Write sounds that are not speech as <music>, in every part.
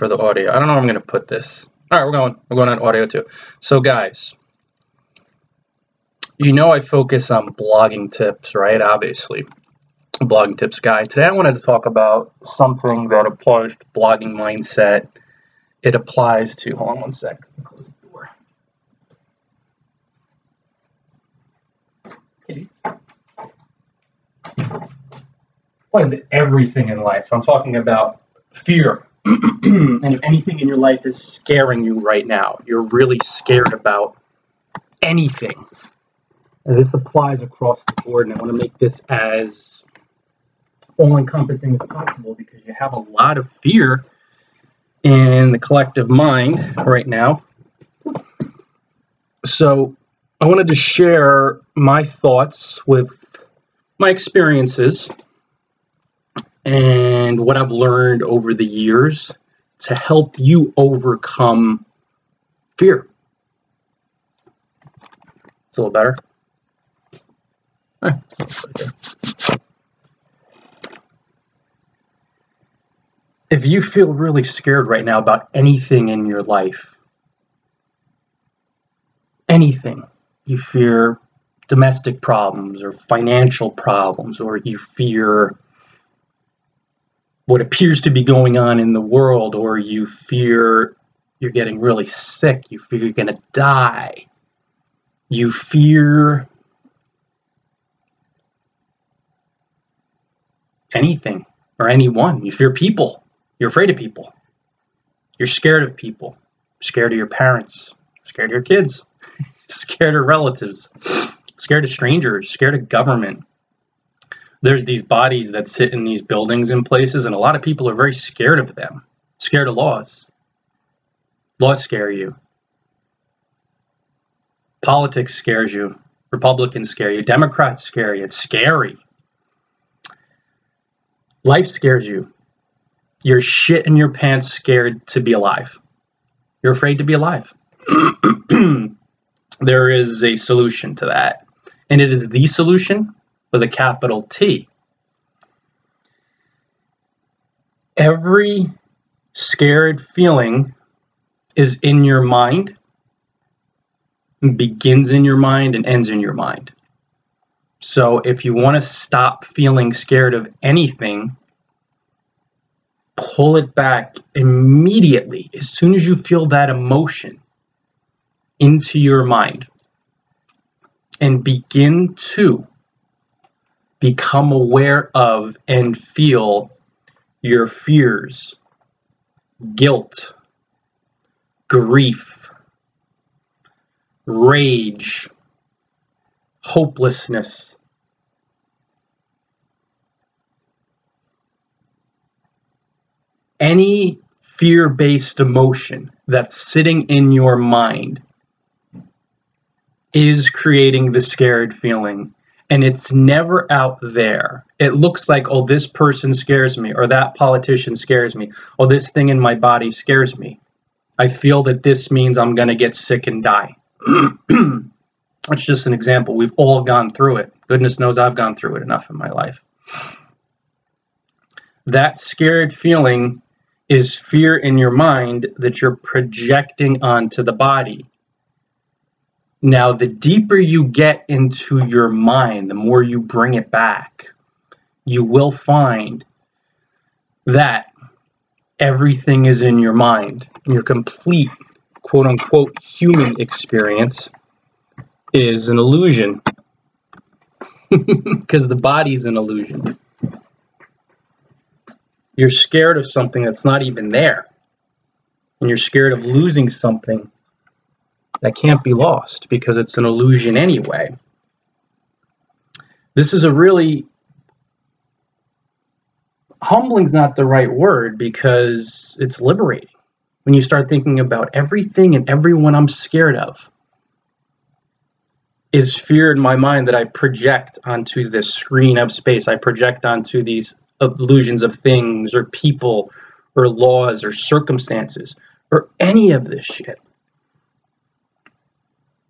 for the audio. I don't know where I'm going to put this. All right, we're going. We're going on audio too. So, guys, you know I focus on blogging tips, right? Obviously, blogging tips guy. Today I wanted to talk about something that applies to blogging mindset. It applies to. Hold on one sec. Close the door. What is it? Everything in life. I'm talking about fear. <clears throat> and if anything in your life is scaring you right now, you're really scared about anything. And this applies across the board, and I want to make this as all encompassing as possible because you have a lot of fear in the collective mind right now. So, I wanted to share my thoughts with my experiences and what I've learned over the years to help you overcome fear. It's a little better. If you feel really scared right now about anything in your life, anything, you fear domestic problems or financial problems, or you fear what appears to be going on in the world, or you fear you're getting really sick, you fear you're going to die, you fear anything or anyone, you fear people, you're afraid of people, you're scared of people, scared of your parents, scared of your kids, <laughs> scared of relatives, scared of strangers, scared of government, there's these bodies that sit in these buildings and places, and a lot of people are very scared of them, scared of laws. Laws scare you. Politics scares you. Republicans scare you. Democrats scare you. It's scary. Life scares you. You're shit in your pants scared to be alive. You're afraid to be alive. <clears throat> there is a solution to that. And it is the solution with a capital T. Every scared feeling is in your mind, begins in your mind, and ends in your mind. So if you want to stop feeling scared of anything, pull it back immediately as soon as you feel that emotion into your mind and begin to become aware of and feel your fears, guilt, grief, rage, hopelessness. Any fear based emotion that's sitting in your mind is creating the scared feeling and it's never out there. It looks like, oh, this person scares me, or that politician scares me, or this thing in my body scares me. I feel that this means I'm going to get sick and die. <clears throat> That's just an example. We've all gone through it. Goodness knows I've gone through it enough in my life. That scared feeling is fear in your mind that you're projecting onto the body. Now, the deeper you get into your mind, the more you bring it back, you will find that everything is in your mind. Your complete, quote unquote, human experience is an illusion <laughs> because the body is an illusion. You're scared of something that's not even there, and you're scared of losing something that can't be lost because it's an illusion anyway. This is a really humbling's not the right word because it's liberating when you start thinking about everything and everyone I'm scared of is fear in my mind that I project onto this screen of space. I project onto these illusions of things or people or laws or circumstances or any of this shit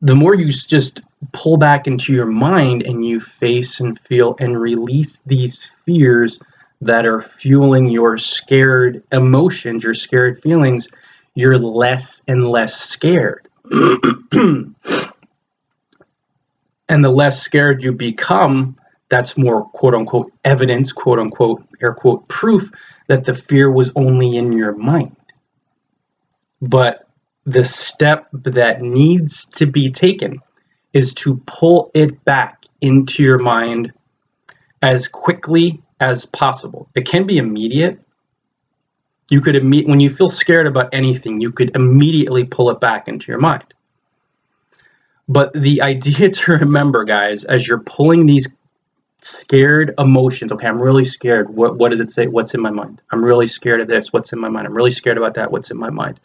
the more you just pull back into your mind and you face and feel and release these fears, that are fueling your scared emotions, your scared feelings, you're less and less scared. <clears throat> and the less scared you become, that's more quote unquote evidence, quote unquote, air quote, proof that the fear was only in your mind. But the step that needs to be taken is to pull it back into your mind as quickly as possible. It can be immediate. You could imme- when you feel scared about anything, you could immediately pull it back into your mind. But the idea <laughs> to remember, guys, as you're pulling these scared emotions, okay, I'm really scared. What what does it say? What's in my mind? I'm really scared of this. What's in my mind? I'm really scared about that. What's in my mind?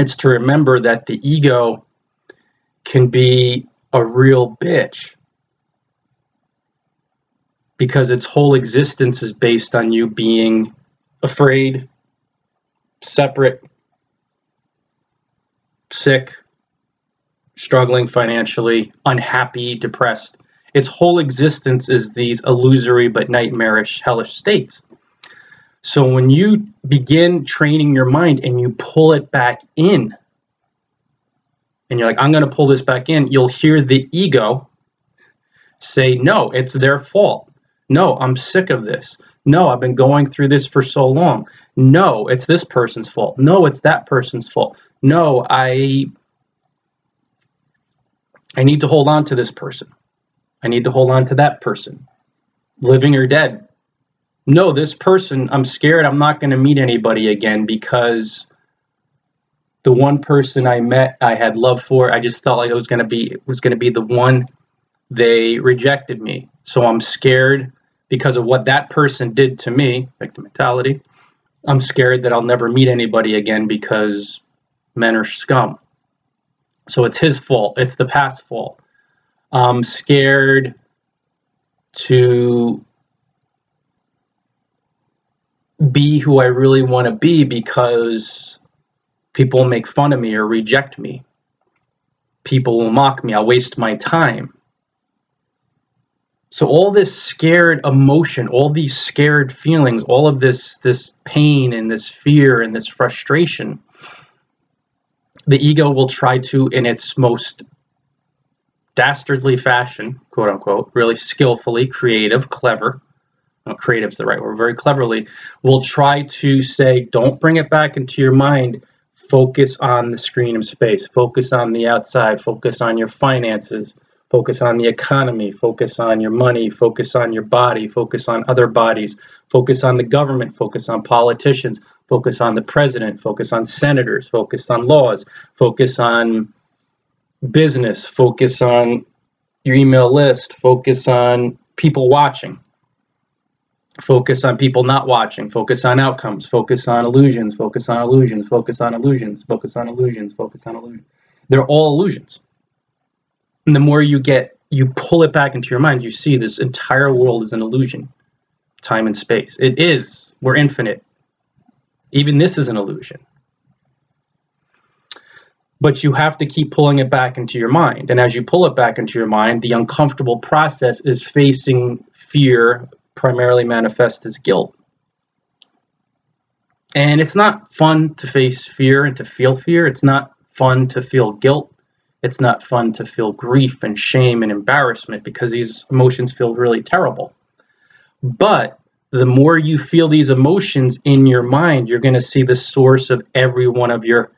It's to remember that the ego can be a real bitch because its whole existence is based on you being afraid, separate, sick, struggling financially, unhappy, depressed. Its whole existence is these illusory but nightmarish, hellish states. So when you begin training your mind and you pull it back in, and you're like, I'm going to pull this back in, you'll hear the ego say, No, it's their fault. No, I'm sick of this. No, I've been going through this for so long. No, it's this person's fault. No, it's that person's fault. No, I I need to hold on to this person. I need to hold on to that person. Living or dead. No, this person, I'm scared I'm not going to meet anybody again because the one person I met I had love for, I just felt like it was going to be was going to be the one they rejected me. So I'm scared because of what that person did to me, victim mentality. I'm scared that I'll never meet anybody again because men are scum. So it's his fault. It's the past fault. I'm scared to be who I really want to be because people make fun of me or reject me. People will mock me. I'll waste my time. So all this scared emotion, all these scared feelings, all of this this pain and this fear and this frustration, the ego will try to, in its most dastardly fashion, quote unquote, really skillfully, creative, clever, well, creative's the right word, very cleverly, will try to say, don't bring it back into your mind. Focus on the screen of space. Focus on the outside. Focus on your finances Focus on the economy, focus on your money, focus on your body, focus on other bodies, focus on the government, focus on politicians, focus on the president, focus on senators, focus on laws, focus on business, focus on your email list, focus on people watching, focus on people not watching, focus on outcomes, focus on illusions, focus on illusions, focus on illusions, focus on illusions, focus on illusions. They're all illusions. And the more you get, you pull it back into your mind, you see this entire world is an illusion, time and space. It is. We're infinite. Even this is an illusion. But you have to keep pulling it back into your mind. And as you pull it back into your mind, the uncomfortable process is facing fear, primarily manifest as guilt. And it's not fun to face fear and to feel fear. It's not fun to feel guilt it's not fun to feel grief and shame and embarrassment because these emotions feel really terrible. But the more you feel these emotions in your mind, you're going to see the source of every one of your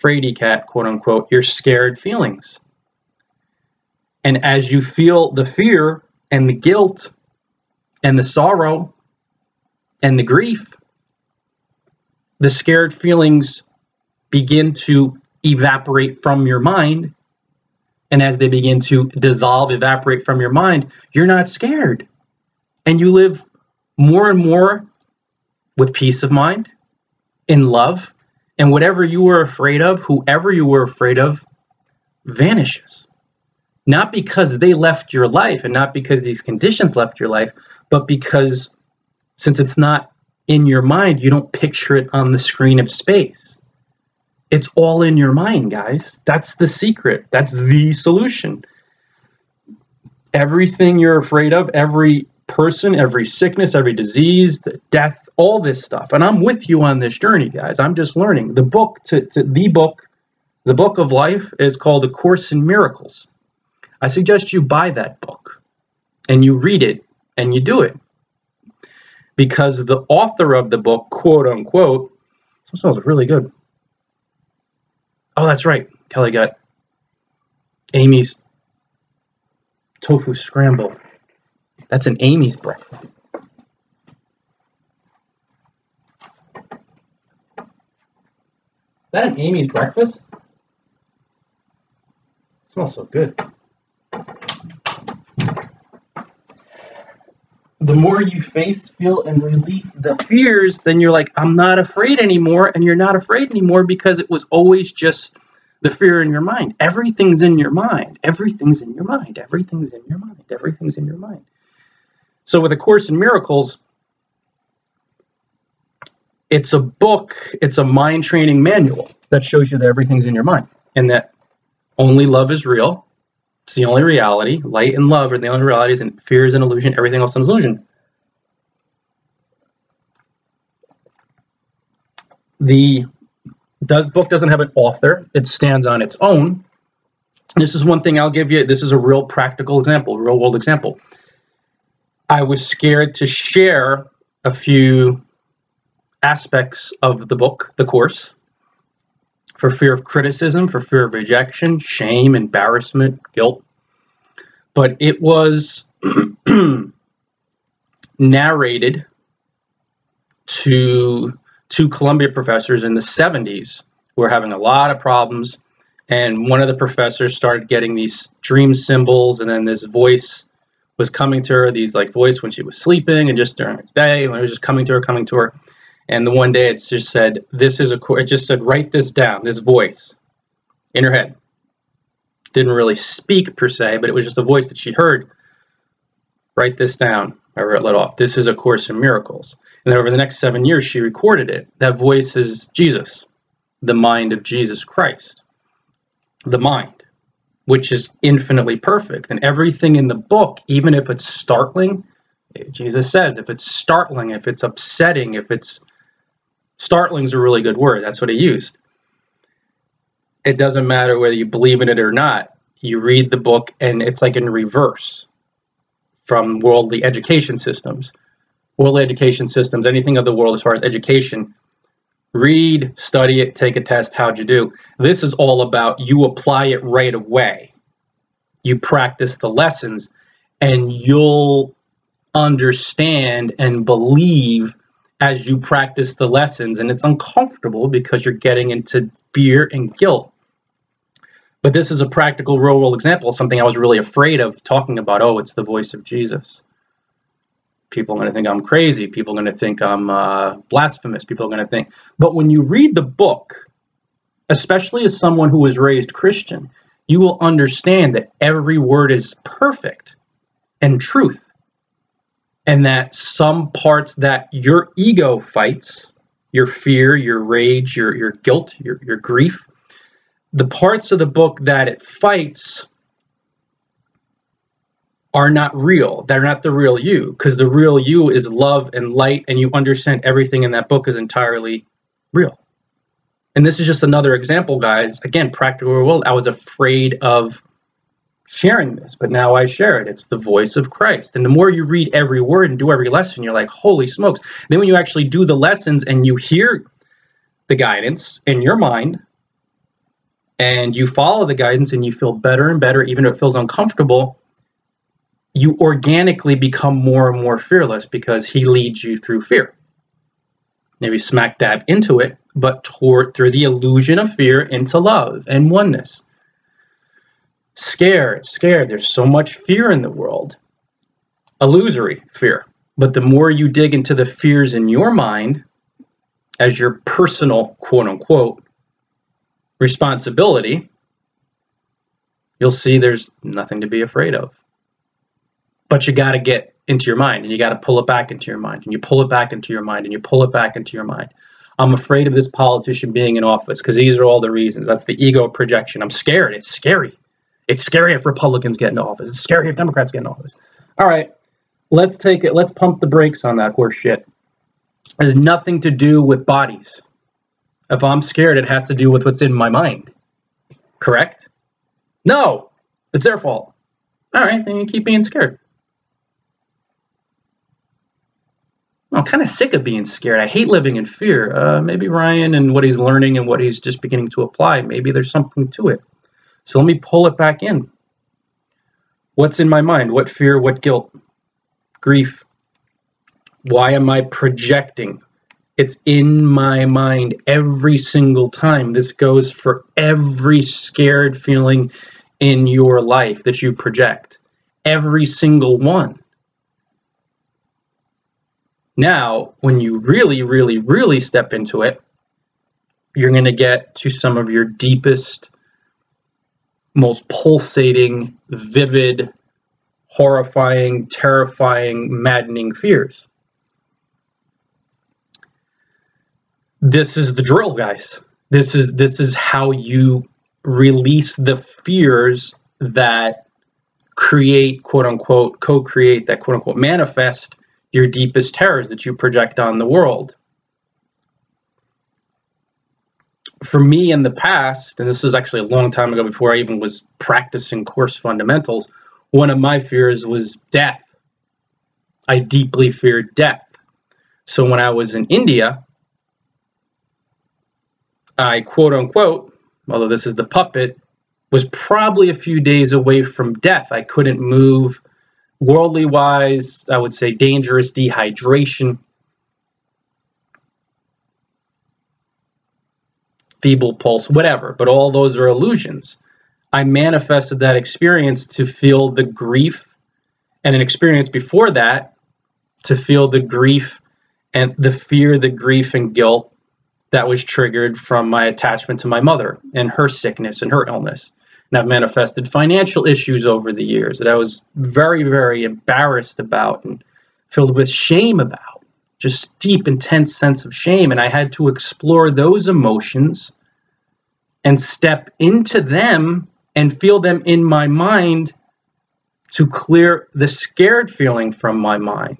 fraidy cat, quote unquote, your scared feelings. And as you feel the fear and the guilt and the sorrow and the grief, the scared feelings begin to evaporate from your mind. And as they begin to dissolve, evaporate from your mind, you're not scared. And you live more and more with peace of mind, in love, and whatever you were afraid of, whoever you were afraid of, vanishes. Not because they left your life and not because these conditions left your life, but because since it's not in your mind, you don't picture it on the screen of space. It's all in your mind, guys. That's the secret. That's the solution. Everything you're afraid of, every person, every sickness, every disease, death, all this stuff. And I'm with you on this journey, guys. I'm just learning. The book to, to the book, the book of life is called A Course in Miracles. I suggest you buy that book and you read it and you do it. Because the author of the book, quote unquote, smells really good. Oh, that's right. Kelly got Amy's tofu scramble. That's an Amy's breakfast. Is that an Amy's breakfast? It smells so good. The more you face, feel, and release the fears, then you're like, I'm not afraid anymore. And you're not afraid anymore because it was always just the fear in your mind. Everything's in your mind. Everything's in your mind. Everything's in your mind. Everything's in your mind. So with A Course in Miracles, it's a book, it's a mind training manual that shows you that everything's in your mind and that only love is real. It's the only reality. Light and love are the only realities, and fear is an illusion. Everything else is an illusion. The, book doesn't have an author, it stands on its own. This is one thing I'll give you. This is a real practical example, real world example. I was scared to share a few aspects of the book, the course, for fear of criticism, for fear of rejection, shame, embarrassment, guilt. But it was <clears throat> narrated to two Columbia professors in the 70s who were having a lot of problems. And one of the professors started getting these dream symbols, and then this voice was coming to her, these like voice when she was sleeping and just during the day when it was just coming to her, coming to her. And the one day it just said, this is a, it just said, write this down, this voice in her head. Didn't really speak per se, but it was just a voice that she heard. Write this down. I wrote it off. This is A Course in Miracles. And then over the next seven years, she recorded it. That voice is Jesus, the mind of Jesus Christ. The mind which is infinitely perfect. And everything in the book, even if it's startling, Jesus says, if it's startling, if it's upsetting, if it's startling is a really good word. That's what he used. It doesn't matter whether you believe in it or not. You read the book and it's like in reverse from worldly education systems. Worldly education systems, anything of the world as far as education, read, study it, take a test, how'd you do? This is all about you apply it right away. You practice the lessons and you'll understand and believe as you practice the lessons. And it's uncomfortable because you're getting into fear and guilt. But this is a practical real world example, something I was really afraid of talking about. Oh, it's the voice of Jesus people are going to think I'm crazy. People are going to think I'm uh, blasphemous. People are going to think. But when you read the book, especially as someone who was raised Christian, you will understand that every word is perfect and truth. And that some parts that your ego fights, your fear, your rage, your, your guilt, your, your grief, the parts of the book that it fights are not real. They're not the real you because the real you is love and light, and you understand everything in that book is entirely real. And this is just another example, guys. Again, practical world. I was afraid of sharing this, but now I share it. It's the voice of Christ. And the more you read every word and do every lesson, you're like, holy smokes. Then when you actually do the lessons and you hear the guidance in your mind, and you follow the guidance and you feel better and better, even if it feels uncomfortable, you organically become more and more fearless because he leads you through fear. Maybe smack dab into it, but toward through the illusion of fear into love and oneness. Scared, scared. There's so much fear in the world. Illusory fear. But the more you dig into the fears in your mind as your personal quote unquote responsibility, you'll see there's nothing to be afraid of but you got to get into your mind and you got to pull it back into your mind and you pull it back into your mind and you pull it back into your mind. I'm afraid of this politician being in office because these are all the reasons. That's the ego projection. I'm scared. It's scary. It's scary if Republicans get into office. It's scary if Democrats get in office. All right. let's take it, let's pump the brakes on that horse shit. It has nothing to do with bodies. If I'm scared, it has to do with what's in my mind. Correct? No, it's their fault. All right, then you keep being scared. I'm kind of sick of being scared. I hate living in fear. Uh, maybe Ryan and what he's learning and what he's just beginning to apply, maybe there's something to it. So let me pull it back in. What's in my mind? What fear? What guilt? Grief. Why am I projecting? It's in my mind every single time. This goes for every scared feeling in your life that you project. Every single one. Now, when you really, really, really step into it, you're going to get to some of your deepest, most pulsating, vivid, horrifying, terrifying, maddening fears. This is the drill, guys. This is this is how you release the fears that create quote unquote co-create that quote unquote manifest your deepest terrors that you project on the world. For me in the past, and this was actually a long time ago before I even was practicing course fundamentals, one of my fears was death. I deeply feared death. So when I was in India, I quote unquote, although this is the puppet, was probably a few days away from death. I couldn't move Worldly wise, I would say dangerous dehydration, feeble pulse, whatever, but all those are illusions. I manifested that experience to feel the grief and an experience before that to feel the grief and the fear, the grief and guilt that was triggered from my attachment to my mother and her sickness and her illness and I've manifested financial issues over the years that I was very, very embarrassed about and filled with shame about. Just deep, intense sense of shame. And I had to explore those emotions and step into them and feel them in my mind to clear the scared feeling from my mind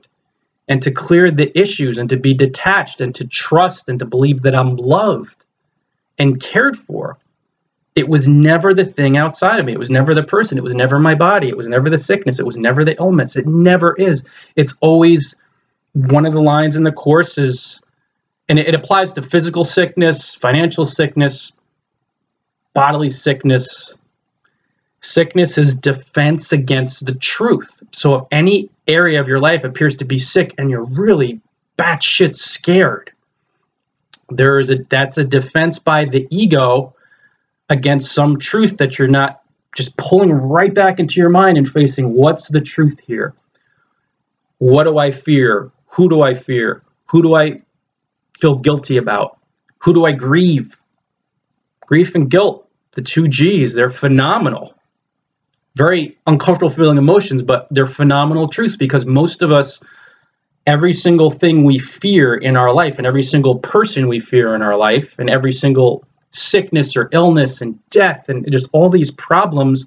and to clear the issues and to be detached and to trust and to believe that I'm loved and cared for it was never the thing outside of me. It was never the person. It was never my body. It was never the sickness. It was never the illness. It never is. It's always one of the lines in the course is, and it, applies to physical sickness, financial sickness, bodily sickness. Sickness is defense against the truth. So if any area of your life appears to be sick and you're really batshit scared, there is a that's a defense by the ego against some truth that you're not just pulling right back into your mind and facing what's the truth here? What do I fear? Who do I fear? Who do I feel guilty about? Who do I grieve? Grief and guilt, the two G's, they're phenomenal. Very uncomfortable feeling emotions, but they're phenomenal truths because most of us, every single thing we fear in our life, and every single person we fear in our life, and every single sickness or illness and death and just all these problems,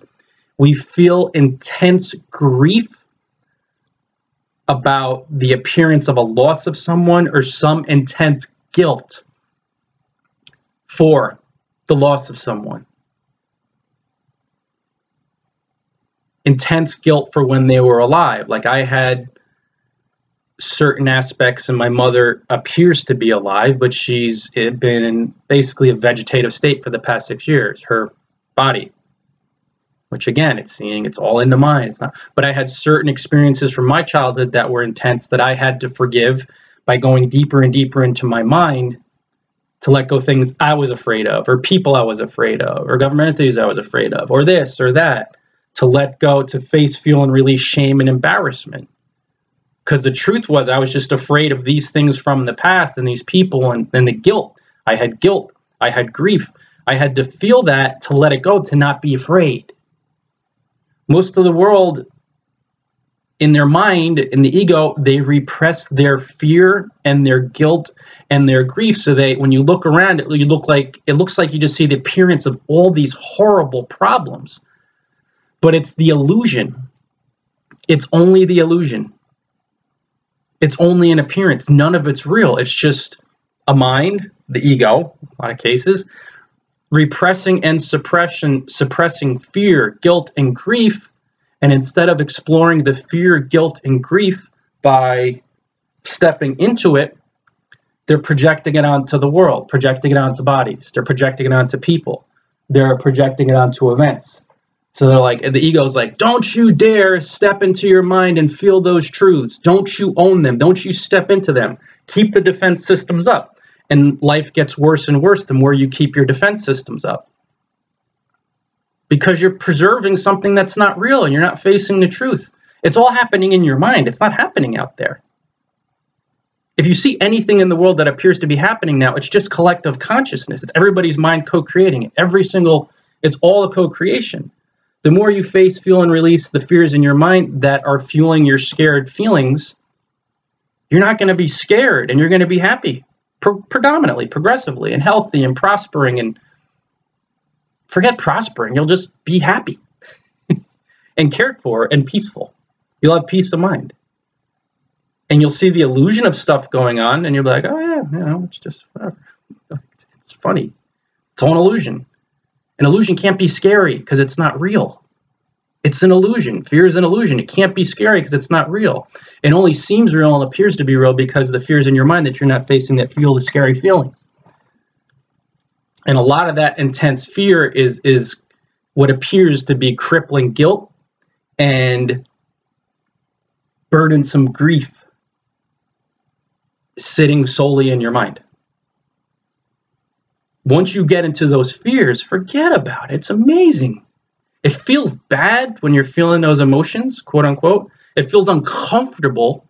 we feel intense grief about the appearance of a loss of someone or some intense guilt for the loss of someone. Intense guilt for when they were alive. Like I had certain aspects and my mother appears to be alive but she's eh, been in basically a vegetative state for the past six years her body which again it's seeing it's all in the mind it's not but i had certain experiences from my childhood that were intense that i had to forgive by going deeper and deeper into my mind to let go things i was afraid of or people i was afraid of or government entities i was afraid of or this or that to let go to face feel and release shame and embarrassment because the truth was I was just afraid of these things from the past and these people and, and the guilt. I had guilt. I had grief. I had to feel that to let it go, to not be afraid. Most of the world, in their mind, in the ego, they repress their fear and their guilt and their grief. So they, when you look around, it, you look like it looks like you just see the appearance of all these horrible problems. But it's the illusion. It's only the illusion It's only an appearance. None of it's real. It's just a mind, the ego, a lot of cases, repressing and suppression, suppressing fear, guilt, and grief. And instead of exploring the fear, guilt, and grief by stepping into it, they're projecting it onto the world, projecting it onto bodies, they're projecting it onto people, they're projecting it onto events. So they're like, the ego's like, don't you dare step into your mind and feel those truths. Don't you own them. Don't you step into them. Keep the defense systems up. And life gets worse and worse the more you keep your defense systems up. Because you're preserving something that's not real and you're not facing the truth. It's all happening in your mind, it's not happening out there. If you see anything in the world that appears to be happening now, it's just collective consciousness. It's everybody's mind co creating it. Every single, it's all a co creation. The more you face, feel, and release the fears in your mind that are fueling your scared feelings, you're not going to be scared and you're going to be happy pre- predominantly, progressively, and healthy and prospering. And forget prospering, you'll just be happy <laughs> and cared for and peaceful. You'll have peace of mind. And you'll see the illusion of stuff going on, and you'll be like, oh, yeah, you know, it's just whatever. <laughs> It's funny. It's all an illusion. An illusion can't be scary because it's not real. It's an illusion. Fear is an illusion. It can't be scary because it's not real. It only seems real and appears to be real because of the fears in your mind that you're not facing that feel the scary feelings. And a lot of that intense fear is is what appears to be crippling guilt and burdensome grief sitting solely in your mind. Once you get into those fears, forget about it. It's amazing. It feels bad when you're feeling those emotions, quote unquote. It feels uncomfortable.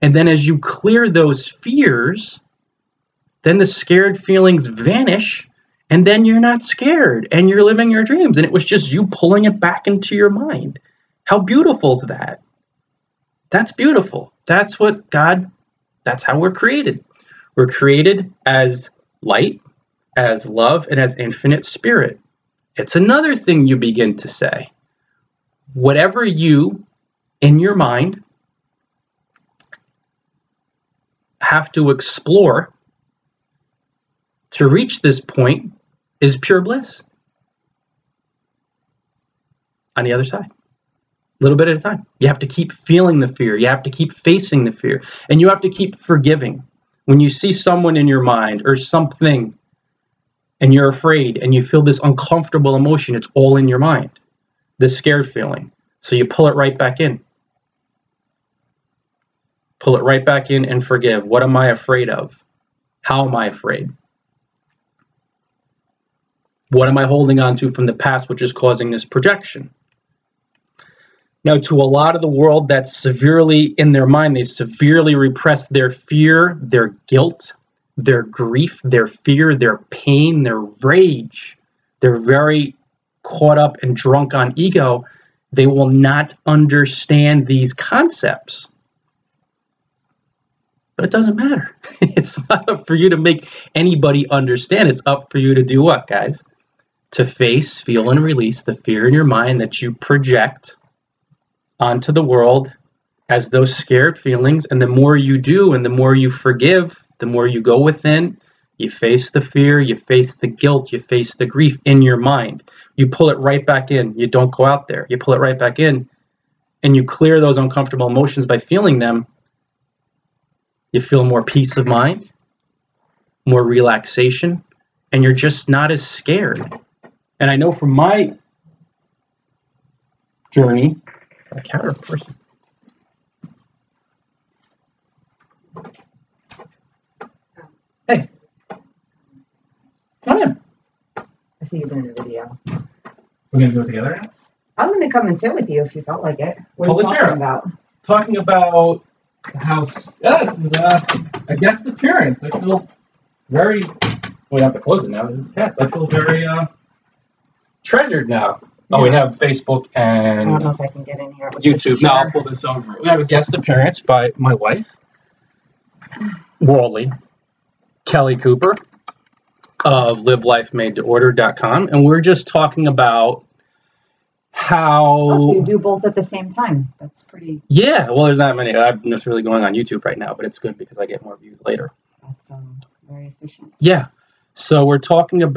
And then as you clear those fears, then the scared feelings vanish. And then you're not scared and you're living your dreams. And it was just you pulling it back into your mind. How beautiful is that? That's beautiful. That's what God, that's how we're created. We're created as light, as love, and as infinite spirit. It's another thing you begin to say. Whatever you, in your mind, have to explore to reach this point is pure bliss. On the other side, a little bit at a time. You have to keep feeling the fear. You have to keep facing the fear. And you have to keep forgiving. When you see someone in your mind or something and you're afraid and you feel this uncomfortable emotion, it's all in your mind, this scared feeling. So you pull it right back in. Pull it right back in and forgive. What am I afraid of? How am I afraid? What am I holding on to from the past which is causing this projection? Now, to a lot of the world that's severely in their mind, they severely repress their fear, their guilt, their grief, their fear, their pain, their rage. They're very caught up and drunk on ego. They will not understand these concepts. But it doesn't matter. <laughs> It's not up for you to make anybody understand. It's up for you to do what, guys? To face, feel, and release the fear in your mind that you project onto the world as those scared feelings. And the more you do and the more you forgive, the more you go within, you face the fear, you face the guilt, you face the grief in your mind. You pull it right back in. You don't go out there. You pull it right back in and you clear those uncomfortable emotions by feeling them. You feel more peace of mind, more relaxation, and you're just not as scared. And I know from my journey, a counter person. Hey. Come in. I see you doing a video. We're gonna do it together now? I was gonna come and sit with you if you felt like it. What are Pull you the talking chair. about? Talking about how s- yeah, this is uh, a guest appearance. I feel very we have to close it now. This is cats. I feel very uh treasured now. Oh, we have Facebook I don't and know if I can get in here. YouTube. No, I'll pull this over. We have a guest appearance by my wife, <sighs> Worldly, Kelly Cooper of livelifemadetorder.com. And we're just talking about how. Oh, so you do both at the same time. That's pretty. Yeah, well, there's not many. I'm just really going on YouTube right now, but it's good because I get more views later. That's um very efficient. Yeah. So we're talking about.